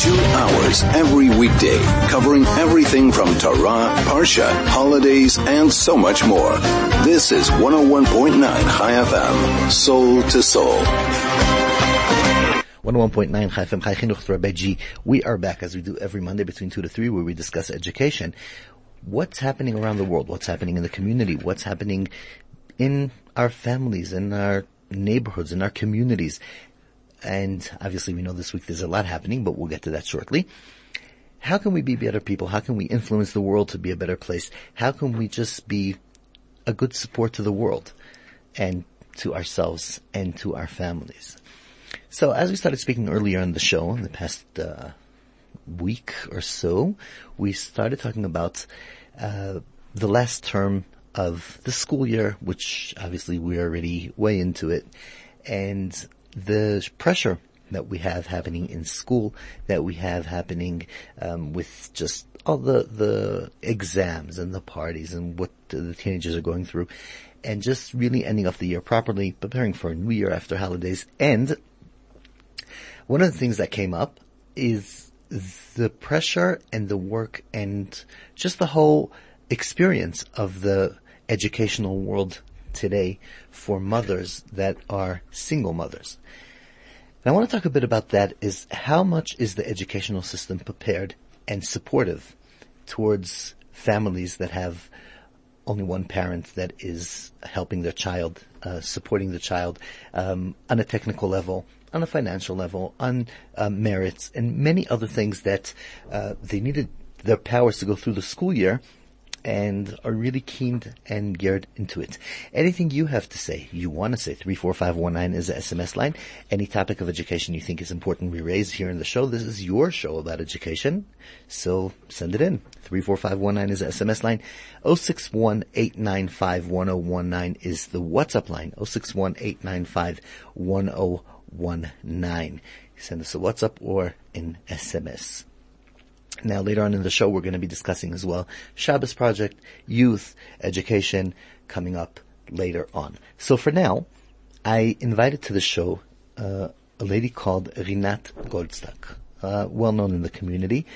Two hours every weekday, covering everything from Torah, Parsha, holidays, and so much more. This is 101.9 Chai FM, soul to soul. 101.9 Chai FM Chai Chinuch. We are back as we do every Monday between 2 to 3 where we discuss education. What's happening around the world? What's happening in the community? What's happening in our families, in our neighborhoods, in our communities? And obviously we know this week there's a lot happening, but we'll get to that shortly. How can we be better people? How can we influence the world to be a better place? How can we just be a good support to the world and to ourselves and to our families? So as we started speaking earlier in the show, in the past uh, week or so, we started talking about uh, the last term of the school year, which obviously we're already way into it, and the pressure that we have happening in school, that we have happening um, with just all the the exams and the parties and what the teenagers are going through, and just really ending off the year properly, preparing for a new year after holidays. And one of the things that came up is the pressure and the work and just the whole experience of the educational world today for mothers that are single mothers. And I want to talk a bit about that is how much is the educational system prepared and supportive towards families that have only one parent that is helping their child, uh, supporting the child um, on a technical level, on a financial level, on uh, merits, and many other things that uh, they needed their powers to go through the school year and are really keen and geared into it. Anything you have to say, you want to say, 34519 is the SMS line. Any topic of education you think is important we raise here in the show. This is your show about education. So send it in. 34519 is the SMS line. 061 is the WhatsApp line. 061 Send us a WhatsApp or an SMS. Now later on in the show we're going to be discussing as well Shabbos Project, youth, education coming up later on. So for now, I invited to the show uh, a lady called Rinat Goldstuck, uh, well known in the community.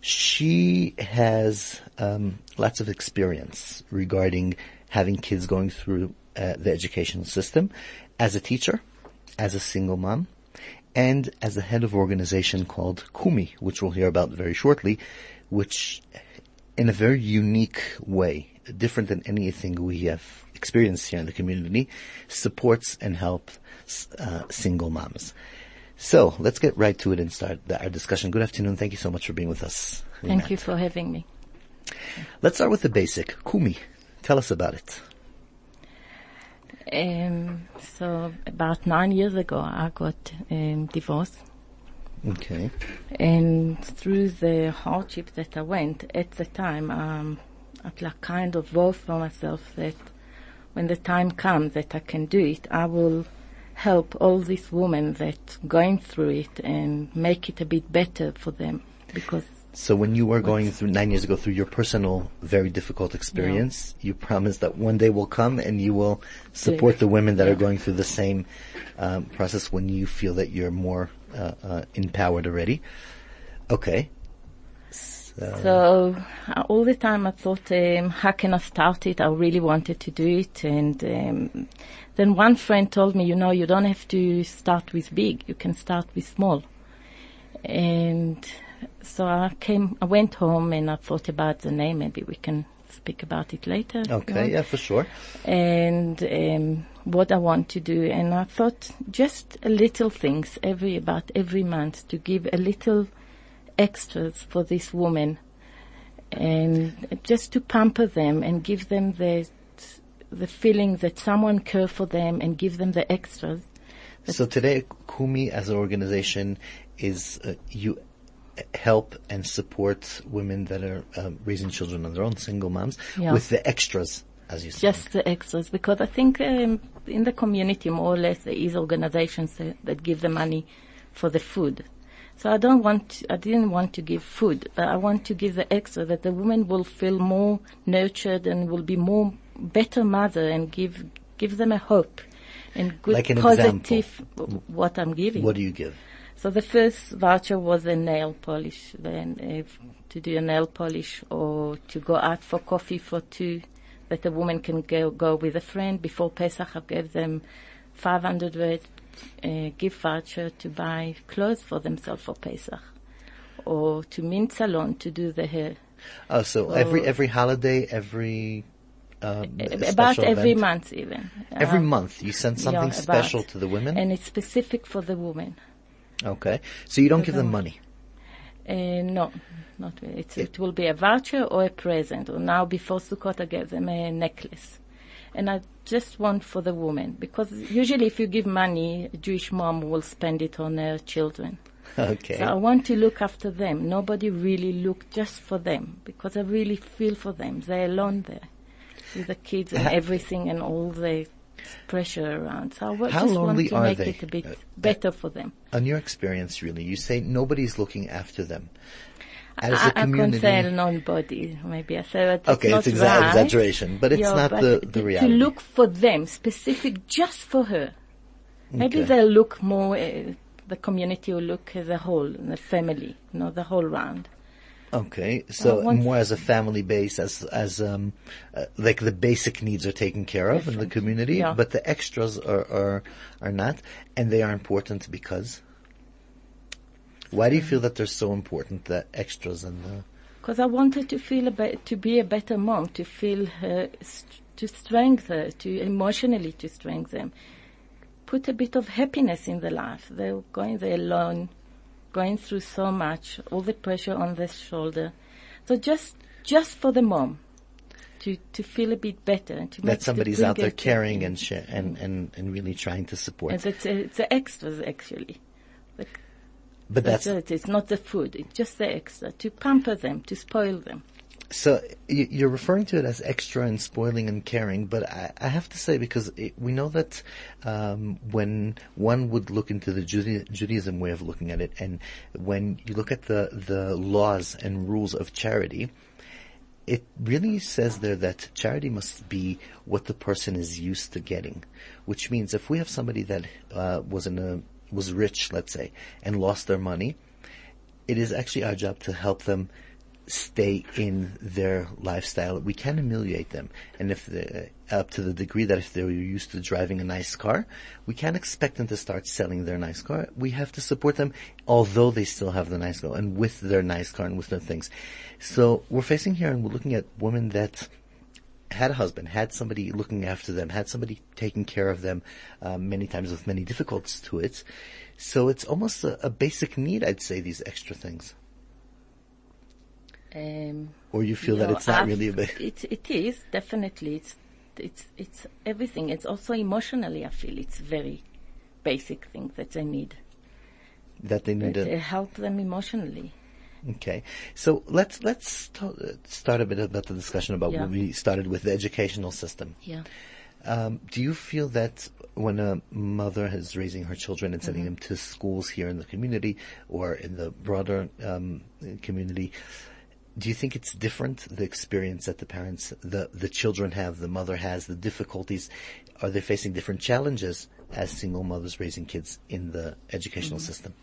She has um, lots of experience regarding having kids going through uh, the educational system as a teacher, as a single mom, and as the head of organization called Kumi, which we'll hear about very shortly, which in a very unique way, different than anything we have experienced here in the community, supports and helps uh, single moms. So let's get right to it and start the, our discussion. Good afternoon. Thank you so much for being with us. Thank you for having me. Let's start with the basic. Kumi, tell us about it. Um, so about nine years ago, I got um, divorced. Okay. And through the hardship that I went at the time, um, I like kind of vowed for myself that when the time comes that I can do it, I will help all these women that going through it and make it a bit better for them because so when you were going through nine years ago through your personal, very difficult experience, yeah. you promised that one day will come and you will support the women that yeah. are going through the same um, process when you feel that you're more uh, uh, empowered already. Okay. So, so uh, all the time I thought, um, how can I start it? I really wanted to do it, and um, then one friend told me, you know, you don't have to start with big; you can start with small. And so I came, I went home and I thought about the name. Maybe we can speak about it later. Okay, yeah, for sure. And um, what I want to do, and I thought just a little things every about every month to give a little extras for this woman, and just to pamper them and give them the the feeling that someone care for them and give them the extras. So today, Kumi as an organization is uh, you help and support women that are um, raising children on their own, single moms, yeah. with the extras, as you said. Just the extras, because I think um, in the community, more or less, there is organizations that, that, give the money for the food. So I don't want, I didn't want to give food, but I want to give the extra that the women will feel more nurtured and will be more better mother and give give them a hope and good like positive example. what I'm giving. What do you give? So the first voucher was a nail polish, then if to do a nail polish or to go out for coffee for two, that a woman can go, go with a friend. Before Pesach, I gave them 500 uh, gift voucher to buy clothes for themselves for Pesach, or to mint salon to do the hair. Oh, so every every holiday, every um, about every event? month even. Every Um, month you send something yeah, special to the women. and it's specific for the woman. Okay, so you don't give them money. Uh, no, not really. It's, it will be a voucher or a present. Or now before Sukkot, I gave them a necklace, and I just want for the woman because usually if you give money, a Jewish mom will spend it on her children. Okay. So I want to look after them. Nobody really look just for them because I really feel for them. They're alone there with the kids and everything and all the pressure around. So I How just want to are make they? it a bit Uh, better for them. On your experience, really, you say nobody's looking after them. As I, a I can't community, say non-body. Maybe I say that it's okay, not it's exa- right. exaggeration, but it's Yeah, not but the, the reality. To look for them, specific just for her. Maybe Okay. they'll look more, uh, the community will look as a whole, the family, you know, the whole round. Okay, so I want- more as a family base, as as um, uh, like the basic needs are taken care of in the community, Yeah. but the extras are, are are not, and they are important because. Why do you feel that they're so important? The extras and the Because I wanted to feel a be- to be a better mom, to feel her, st- to strengthen to emotionally to strengthen them. Put a bit of happiness in the life. They're going there alone, going through so much, all the pressure on their shoulder. So just, just for the mom, to, to feel a bit better and to make that somebody's out there caring and share, and, and and really trying to support. And it's, it's the extras actually. but that's it. It's not the food. It's just the extra to pamper them, to spoil them. So you're referring to it as extra and spoiling and caring, but I, have to say because it, we know that um, when one would look into the Juda- Judaism way of looking at it, and when you look at the the laws and rules of charity, it really says there that charity must be what the person is used to getting, which means if we have somebody that uh, was in a was rich, let's say, and lost their money, it is actually our job to help them stay in their lifestyle. We can humiliate them, and if up to the degree that if they're used to driving a nice car, we can't expect them to start selling their nice car. We have to support them, although they still have the nice car and with their nice car and with their things. So we're facing here, and we're looking at women that had a husband, had somebody looking after them, had somebody taking care of them, um, many times with many difficulties to it. So it's almost a, a basic need, I'd say, these extra things. Um, Or you feel that No, it's not I've- really a bit. It, it is definitely. It's it's it's everything. It's also emotionally. I feel it's very basic thing that they need that they need to help them emotionally. Okay, so let's let's uh, start a bit about the discussion about Yeah. what we started with the educational system. Yeah. Um, do you feel that when a mother is raising her children and sending them to schools here in the community or in the broader um, community, do you think it's different the experience that the parents, the the children have, the mother has, the difficulties? Are they facing different challenges as single mothers raising kids in the educational system?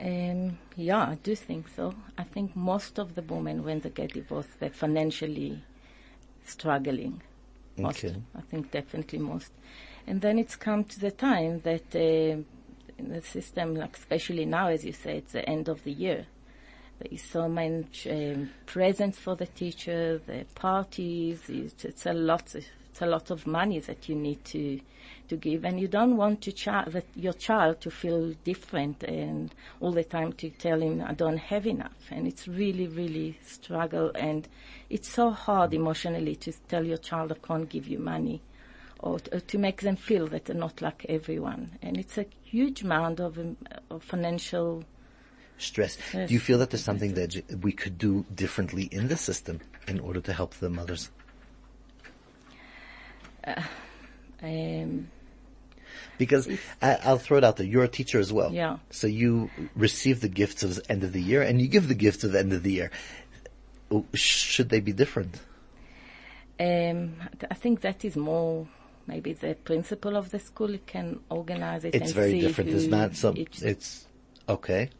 Um, yeah, I do think so. I think most of the women, when they get divorced, they're financially struggling. Most. Okay. I think definitely most. And then it's come to the time that uh, in the system, like especially now, as you say, it's the end of the year. There is so much um, presents for the teacher, the parties. It's, it's a lot. It's a lot of money that you need to to give, and you don't want to chi- that your child to feel different and all the time to tell him I don't have enough. And it's really, really struggle, and it's so hard emotionally to tell your child I can't give you money or to, to make them feel that they're not like everyone. And it's a huge amount of, um, of financial. Stress. Yes. Do you feel that there's something that we could do differently in the system in order to help the mothers? Um, Because I, I'll throw it out there. You're a teacher as well. Yeah. So you receive the gifts of the end of the year and you give the gifts of the end of the year. Oh, Should they be different? um, I think that is more maybe the principal of the school can organize it. It's and very see different. It's not some, it's Okay.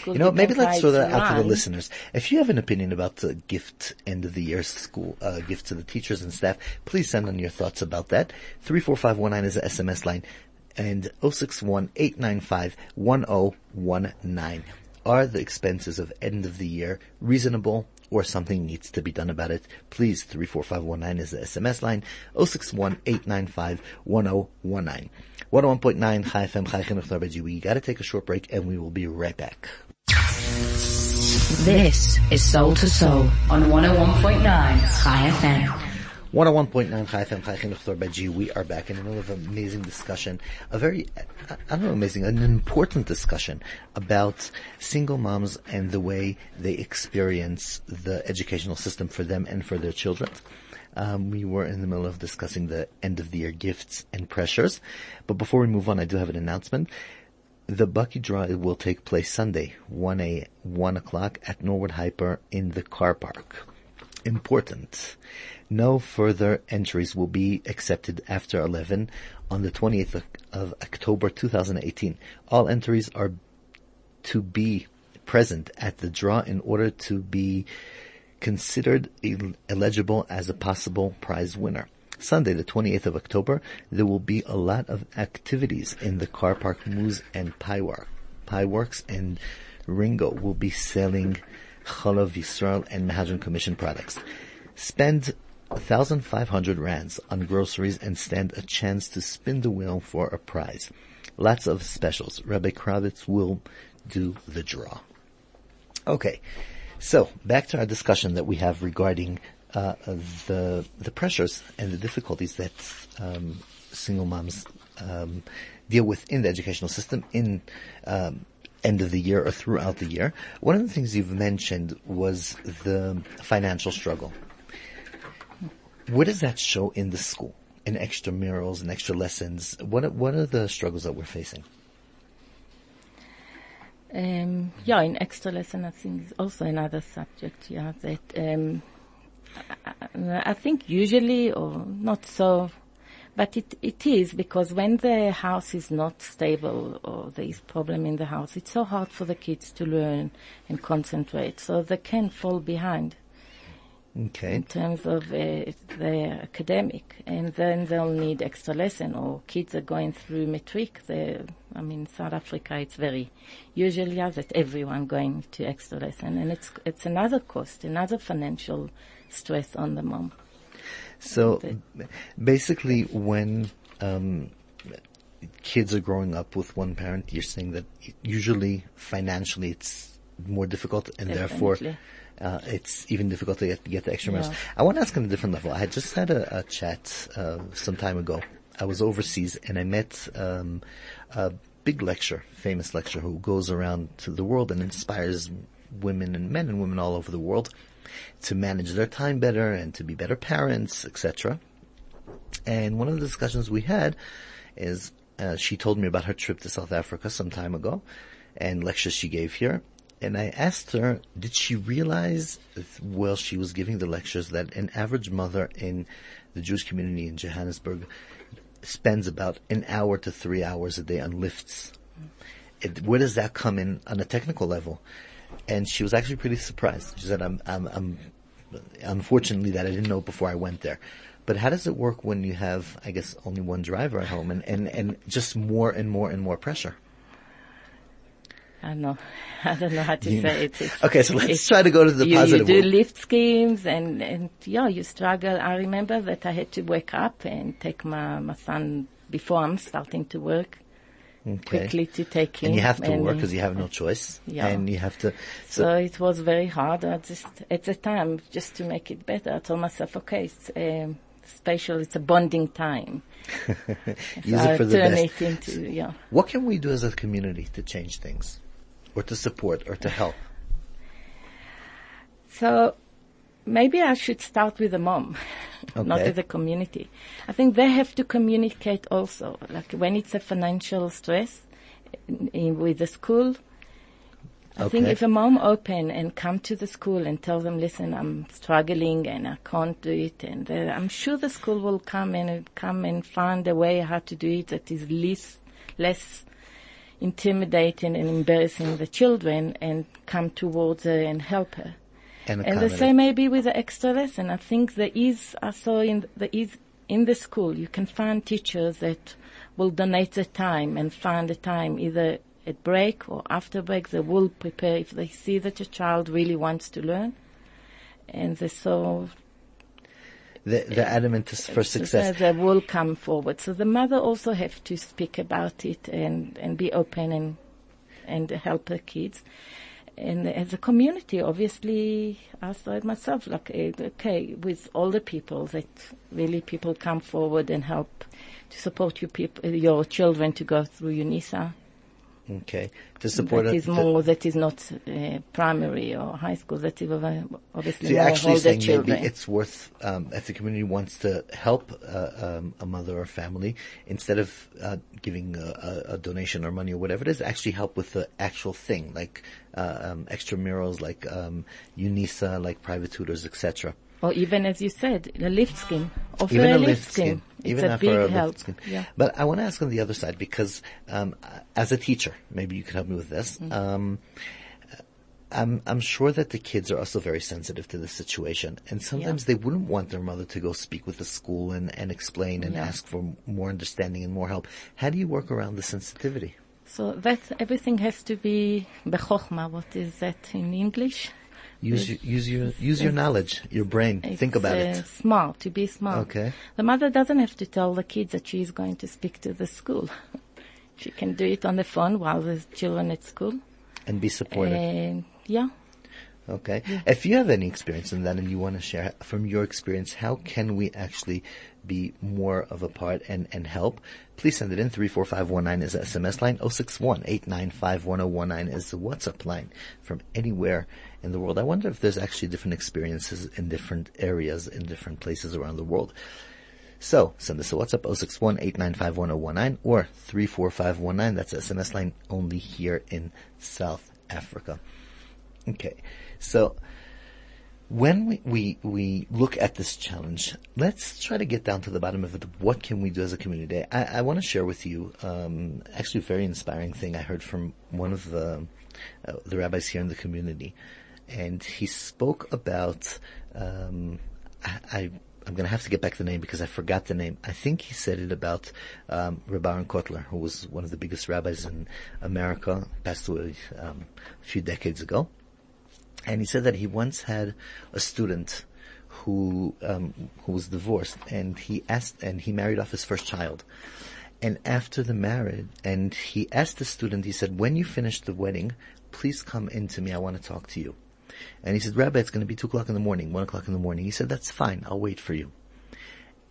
School You know, maybe let's throw that out to the listeners. If you have an opinion about the gift end of the year school, uh, gift to the teachers and staff, please send on your thoughts about that. 34519 is the SMS line and 061-895-1019. Are the expenses of end of the year reasonable or something needs to be done about it? Please, 34519 is the SMS line, 061-895-1019. 101.9 Chai FM, Chai Chinuch. We gotta take a short break and we will be right back. This is Soul to Soul on 101.9 Chai FM. 101.9 Chai FM, Chai Chinuch. We are back in the middle of an amazing discussion, a very, I don't know, amazing, an important discussion about single moms and the way they experience the educational system for them and for their children. Um, we were in the middle of discussing the end of the year gifts and pressures. But before we move on, I do have an announcement. The Bucky Draw will take place Sunday, 1 a, 1 o'clock at Norwood Hyper in the car park. Important. No further entries will be accepted after 11 on the 28th of- October 2018. All entries are to be present at the draw in order to be considered eligible as a possible prize winner. Sunday, the 28th of October, there will be a lot of activities in the car park Moose and Piework. Pieworks and Ringo will be selling Chalav Yisrael and Mehadrin Commission products. Spend 1,500 rands on groceries and stand a chance to spin the wheel for a prize. Lots of specials. Rabbi Kravitz will do the draw. Okay, so back to our discussion that we have regarding uh, the the pressures and the difficulties that um, single moms um, deal with in the educational system in um, end of the year or throughout the year. One of the things you've mentioned was the financial struggle. What does that show in the school? In extramurals and extra lessons, what what are the struggles that we're facing? Um, yeah, in extra lesson, I think is also another subject. Yeah, that um, I, I think usually or not so, but it it is because when the house is not stable or there is problem in the house, it's so hard for the kids to learn and concentrate, so they can fall behind Okay. in terms of uh, their academic, and then they'll need extra lesson. Or kids are going through matric. I mean, South Africa, it's very usually yeah, that everyone going to extra lesson, and it's it's another cost, another financial stress on the mom. So b- basically, when um, kids are growing up with one parent, you're saying that usually financially it's more difficult, and therefore Definitely. Uh, it's even difficult to get, get the extra yeah. I want to ask on a different level. I had just had a, a chat uh, some time ago. I was overseas and I met um, a big lecturer, famous lecturer, who goes around to the world and inspires women and men and women all over the world to manage their time better and to be better parents, etc. And one of the discussions we had is uh, she told me about her trip to South Africa some time ago and lectures she gave here. And I asked her, did she realize while she was giving the lectures that an average mother in the Jewish community in Johannesburg spends about an hour to three hours a day on lifts? It, where does that come in on a technical level? And she was actually pretty surprised. She said, I'm, I'm, I'm, unfortunately that I didn't know before I went there. But how does it work when you have, I guess, only one driver at home and, and, and just more and more and more pressure? I don't know. I don't know how to You- say it. It's, Okay, so let's try to go to the you, positive You do world. lift schemes and, and yeah, you struggle. I remember that I had to wake up and take my, my son before I'm starting to work Okay. quickly to take him. And you have to work because you have no choice. Yeah. And you have to, So so, it was very hard. I just at the time, just to make it better, I told myself, okay, it's um, special. It's a bonding time. use I it for the turn best. it into yeah. What can we do as a community to change things? Or to support or to help? So maybe I should start with the mom, not with the community. I think they have to communicate also. Like when it's a financial stress in, in, with the school. I think if a mom open and come to the school and tell them, listen, I'm struggling and I can't do it, and uh, I'm sure the school will come and come and find a way how to do it that is less, less, intimidating and embarrassing the children and come towards her and help her. And, And the same may be with the extra lesson. I think there is also in there is in the school you can find teachers that will donate the time and find the time either at break or after break. They will prepare if they see that a child really wants to learn, and they so the, the adamant is for success. they will come forward. So the mother also have to speak about it and and be open and and help her kids and as a community, obviously, I saw it myself, like, eh, okay, with all the people that really people come forward and help to support your people, your children to go through UNISA. Okay. To support That it- is more, that is not uh, primary or high school, that is obviously So you're actually saying children. maybe it's worth, um, if the community wants to help uh, um, a mother or family, instead of uh, giving a, a, a donation or money or whatever it is, actually help with the actual thing, like uh, um, extramurals, like um, UNISA, like private tutors, etc. or even as you said, a lift scheme. Offer Even a, a lift, lift scheme. scheme. It's Even a after big a lift help. Yeah. But I want to ask on the other side because um, as a teacher, maybe you could help me with this. Mm-hmm. Um, I'm I'm sure that the kids are also very sensitive to the situation, and sometimes they wouldn't want their mother to go speak with the school and, and explain and Yeah. ask for more understanding and more help. How do you work around the sensitivity? So that everything has to be bechokma. What is that in English? Use your, use your use your knowledge, your brain. Think about uh, it. Smart, to be smart. Okay. The mother doesn't have to tell the kids that she is going to speak to the school. she can do it on the phone while the children at school. And be supportive. And yeah. Okay. If you have any experience in that and you want to share from your experience, how can we actually be more of a part and, and help? Please send it in. 34519 is the SMS line. 061-895-1019 is the WhatsApp line from anywhere in the world. I wonder if there's actually different experiences in different areas, in different places around the world. So send us a WhatsApp 061-895-1019 or 34519. That's the SMS line only here in South Africa. Okay. So when we, we, we look at this challenge, let's try to get down to the bottom of it. What can we do as a community? I, I want to share with you, um, actually a very inspiring thing I heard from one of the, uh, the rabbis here in the community. And he spoke about, um, I, I I'm going to have to get back the name because I forgot the name. I think he said it about um, Rabbi Aaron Kotler, who was one of the biggest rabbis in America, passed away um, a few decades ago. And he said that he once had a student who um, who was divorced, and he asked, and he married off his first child. And after the marriage, and he asked the student, he said, "When you finish the wedding, please come in to me. I want to talk to you." And he said, Rabbi, it's going to be two o'clock in the morning, one o'clock in the morning. He said, that's fine. I'll wait for you.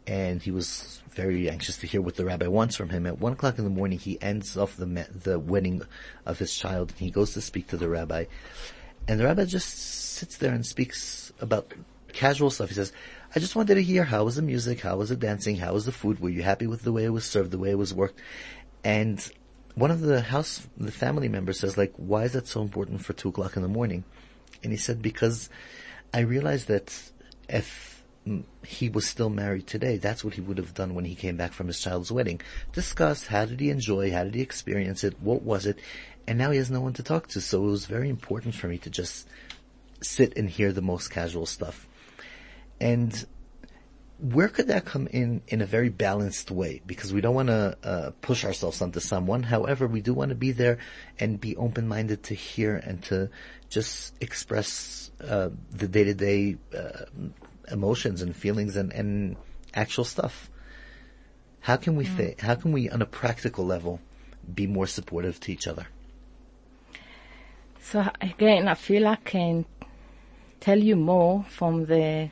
And he was very anxious to hear what the rabbi wants from him. At one o'clock in the morning, he ends off the the wedding of his child. And he goes to speak to the rabbi, and the rabbi just sits there and speaks about casual stuff. He says, "I just wanted to hear how was the music, how was the dancing, how was the food? Were you happy with the way it was served, the way it was worked?" And one of the house, the family members says, "Like, why is that so important for two o'clock in the morning?" And he said, because I realized that if he was still married today, that's what he would have done when he came back from his child's wedding. Discuss how did he enjoy, how did he experience it, what was it, and now he has no one to talk to. So it was very important for me to just sit and hear the most casual stuff. And where could that come in in a very balanced way? Because we don't want to uh, push ourselves onto someone. However, we do want to be there and be open-minded to hear and to just express uh, the day-to-day uh, emotions and feelings and, and actual stuff. How can we fa- how can we on a practical level be more supportive to each other? So again, I feel I can tell you more from the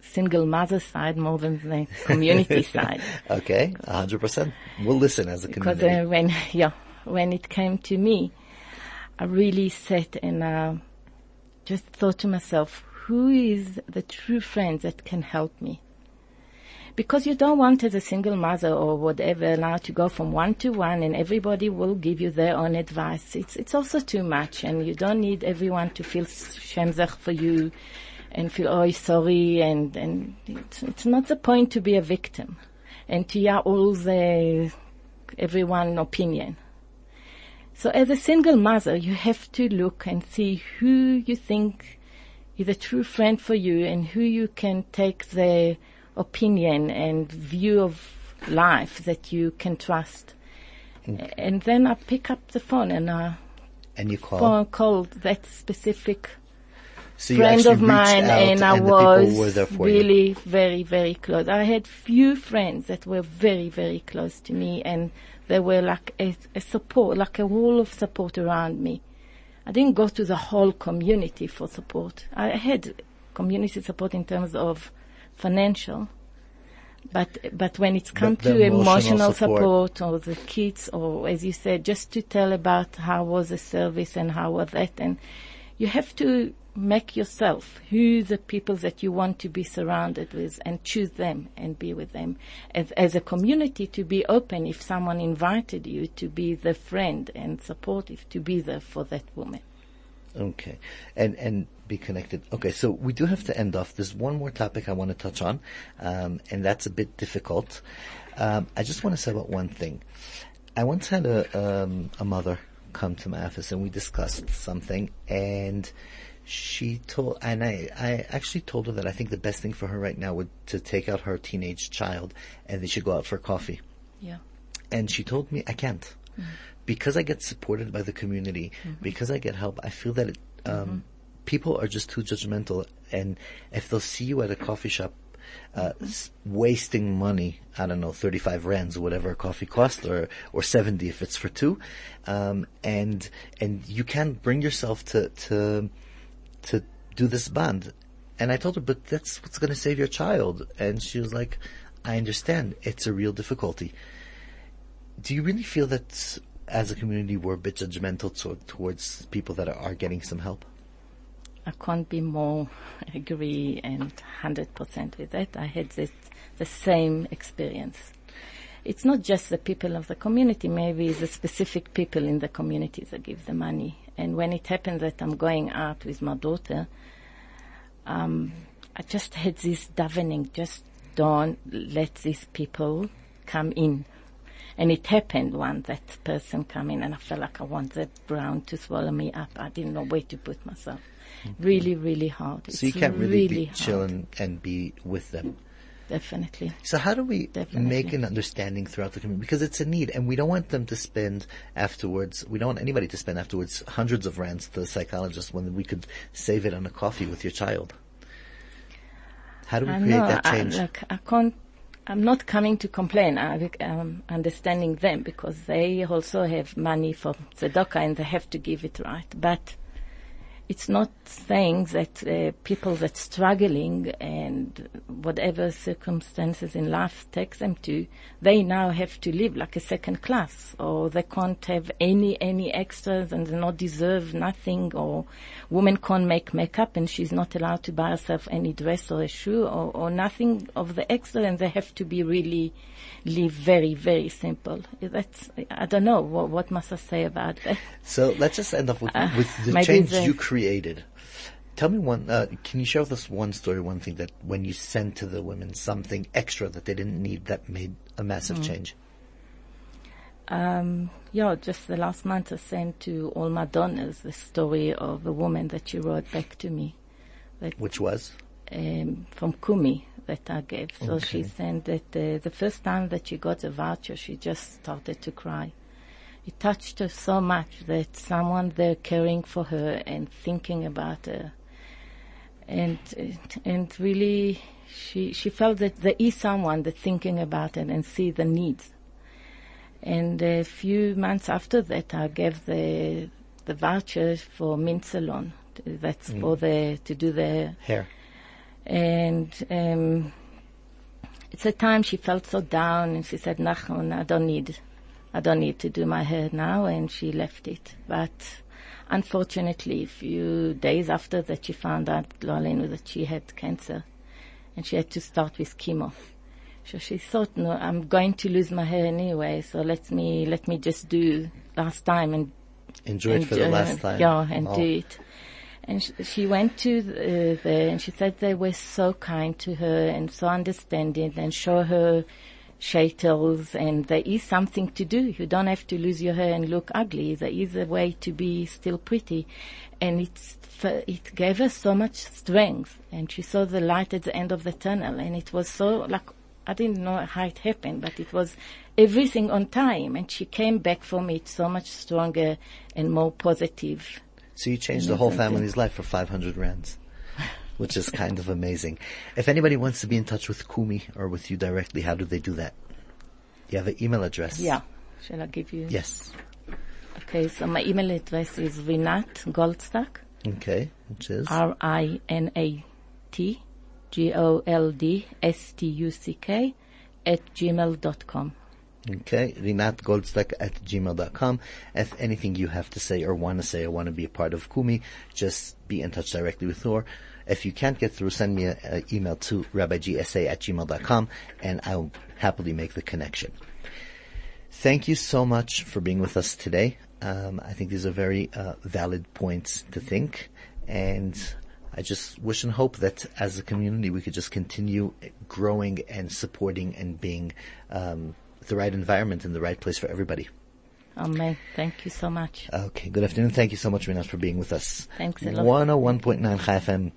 single mother side more than the community side. Okay, hundred percent. We'll listen as a Because community. uh, when, yeah, when it came to me, I really sat and uh, just thought to myself, who is the true friend that can help me? Because you don't want as a single mother or whatever now to go from one to one and everybody will give you their own advice. It's, it's also too much and you don't need everyone to feel shemzach for you and feel, oh, sorry and, and it's, it's not the point to be a victim and to hear all the, everyone opinion. So as a single mother, you have to look and see who you think is a true friend for you and who you can take their opinion and view of life that you can trust. Mm. And then I pick up the phone and I And you call. phone called that specific so friend of mine out and I the people were was for you. really very, very close. I had few friends that were very, very close to me and they were like a, a support, like a wall of support around me. I didn't go to the whole community for support. I had community support in terms of financial, but but when it's come to emotional emotional support. support. or the kids or as you said, just to tell about how was the service and how was that and you have to make yourself who the people that you want to be surrounded with and choose them and be with them as, as a community to be open if someone invited you to be the friend and supportive to be there for that woman. Okay. And, and be connected. Okay. So we do have to end off. There's one more topic I want to touch on. Um, and that's a bit difficult. Um, I just want to say about one thing. I once had a, um, a mother come to my office and we discussed something and she told, and I, I actually told her that I think the best thing for her right now would to take out her teenage child and they should go out for coffee. Yeah. And she told me I can't. Because I get supported by the community, because I get help, I feel that it, um, people are just too judgmental. And if they'll see you at a coffee shop, uh, wasting money, I don't know, 35 rands whatever a coffee costs or, or 70 if it's for two, um, and, and you can't bring yourself to, to, to do this bond. And I told her, but that's what's going to save your child. And she was like, I understand. It's a real difficulty. Do you really feel that as a community we're a bit judgmental to, towards people that are, are getting some help? I can't be more agree and 100% with that. I had this, the same experience. It's not just the people of the community, maybe it's the specific people in the community that give the money. And when it happens that I'm going out with my daughter, um, I just had this davening, just don't let these people come in. And it happened one that person come in and I felt like I wanted Brown to swallow me up. I didn't know where to put myself. Mm-hmm. Really, really hard. So you can't really, be hard, chill and, and be with them. Definitely. So how do we Definitely. make an understanding throughout the community? Because it's a need and we don't want them to spend afterwards, we don't want anybody to spend afterwards hundreds of rands to the psychologist when we could save it on a coffee with your child. How do we I create know. that I, change? look, I can't. I'm not coming to complain. I'm um, understanding them because they also have money for tzedakah and they have to give it right. But it's not saying that uh, people that struggling and whatever circumstances in life takes them to, they now have to live like a second class, or they can't have any any extras and they not deserve nothing, or woman can't make makeup and she's not allowed to buy herself any dress or a shoe or, or nothing of the extra, and they have to be really live very very simple. That's I don't know what, what must I say about that. So let's just end off with, Uh, with the change you created. Tell me one, uh, can you share with us one story, one thing that when you sent to the women something extra that they didn't need that made a massive Mm. change? Um, yeah, just the last month I sent to all my donors the story of a woman that she wrote back to me Which was? um, from Kumi that I gave. So she Okay. said that uh, the first time that she got a voucher, she just started to cry. It touched her so much that someone there caring for her and thinking about her, and and really, she she felt that there is someone that thinking about it and see the needs. And a few months after that, I gave the the voucher for mint salon. That's for the to do the Hair. and um, it's a time she felt so down, and she said, "Nachman, I don't need, I don't need to do my hair now," and she left it. But unfortunately, a few days after that, she found out Lolene that she had cancer, and she had to start with chemo. So she thought, "No, I'm going to lose my hair anyway, so let me let me just do last time and Enjoy it for the and, uh, last time. Yeah, and Oh. do it. And sh- she went to uh, there and she said they were so kind to her and so understanding and show her shaitels and there is something to do. You don't have to lose your hair and look ugly. There is a way to be still pretty. And it's, it gave her so much strength and she saw the light at the end of the tunnel and it was so like, I didn't know how it happened, but it was everything on time and she came back from it so much stronger and more positive. So you changed the whole family's life for 500 rands which is kind of amazing. If anybody wants to be in touch with Kumi or with you directly, how do they do that? You have an email address. Yeah. Shall I give you? Yes. Okay, so my email address is Rinat Goldstuck. Okay, which is? R-I-N-A-T G-O-L-D-S-T-U-C-K at gmail.com. Okay, Rinat Goldstuck at gmail.com. If anything you have to say or want to say or want to be a part of Kumi, just be in touch directly with her. If you can't get through, send me an email to rabbigsa at gmail.com and I'll happily make the connection. Thank you so much for being with us today. Um, I think these are very uh, valid points to think and I just wish and hope that as a community we could just continue growing and supporting and being um, the right environment and the right place for everybody. Amen. Thank you so much. Okay. Good afternoon. Thank you so much, Rinat, for being with us. Thanks a lot. 101.9 FM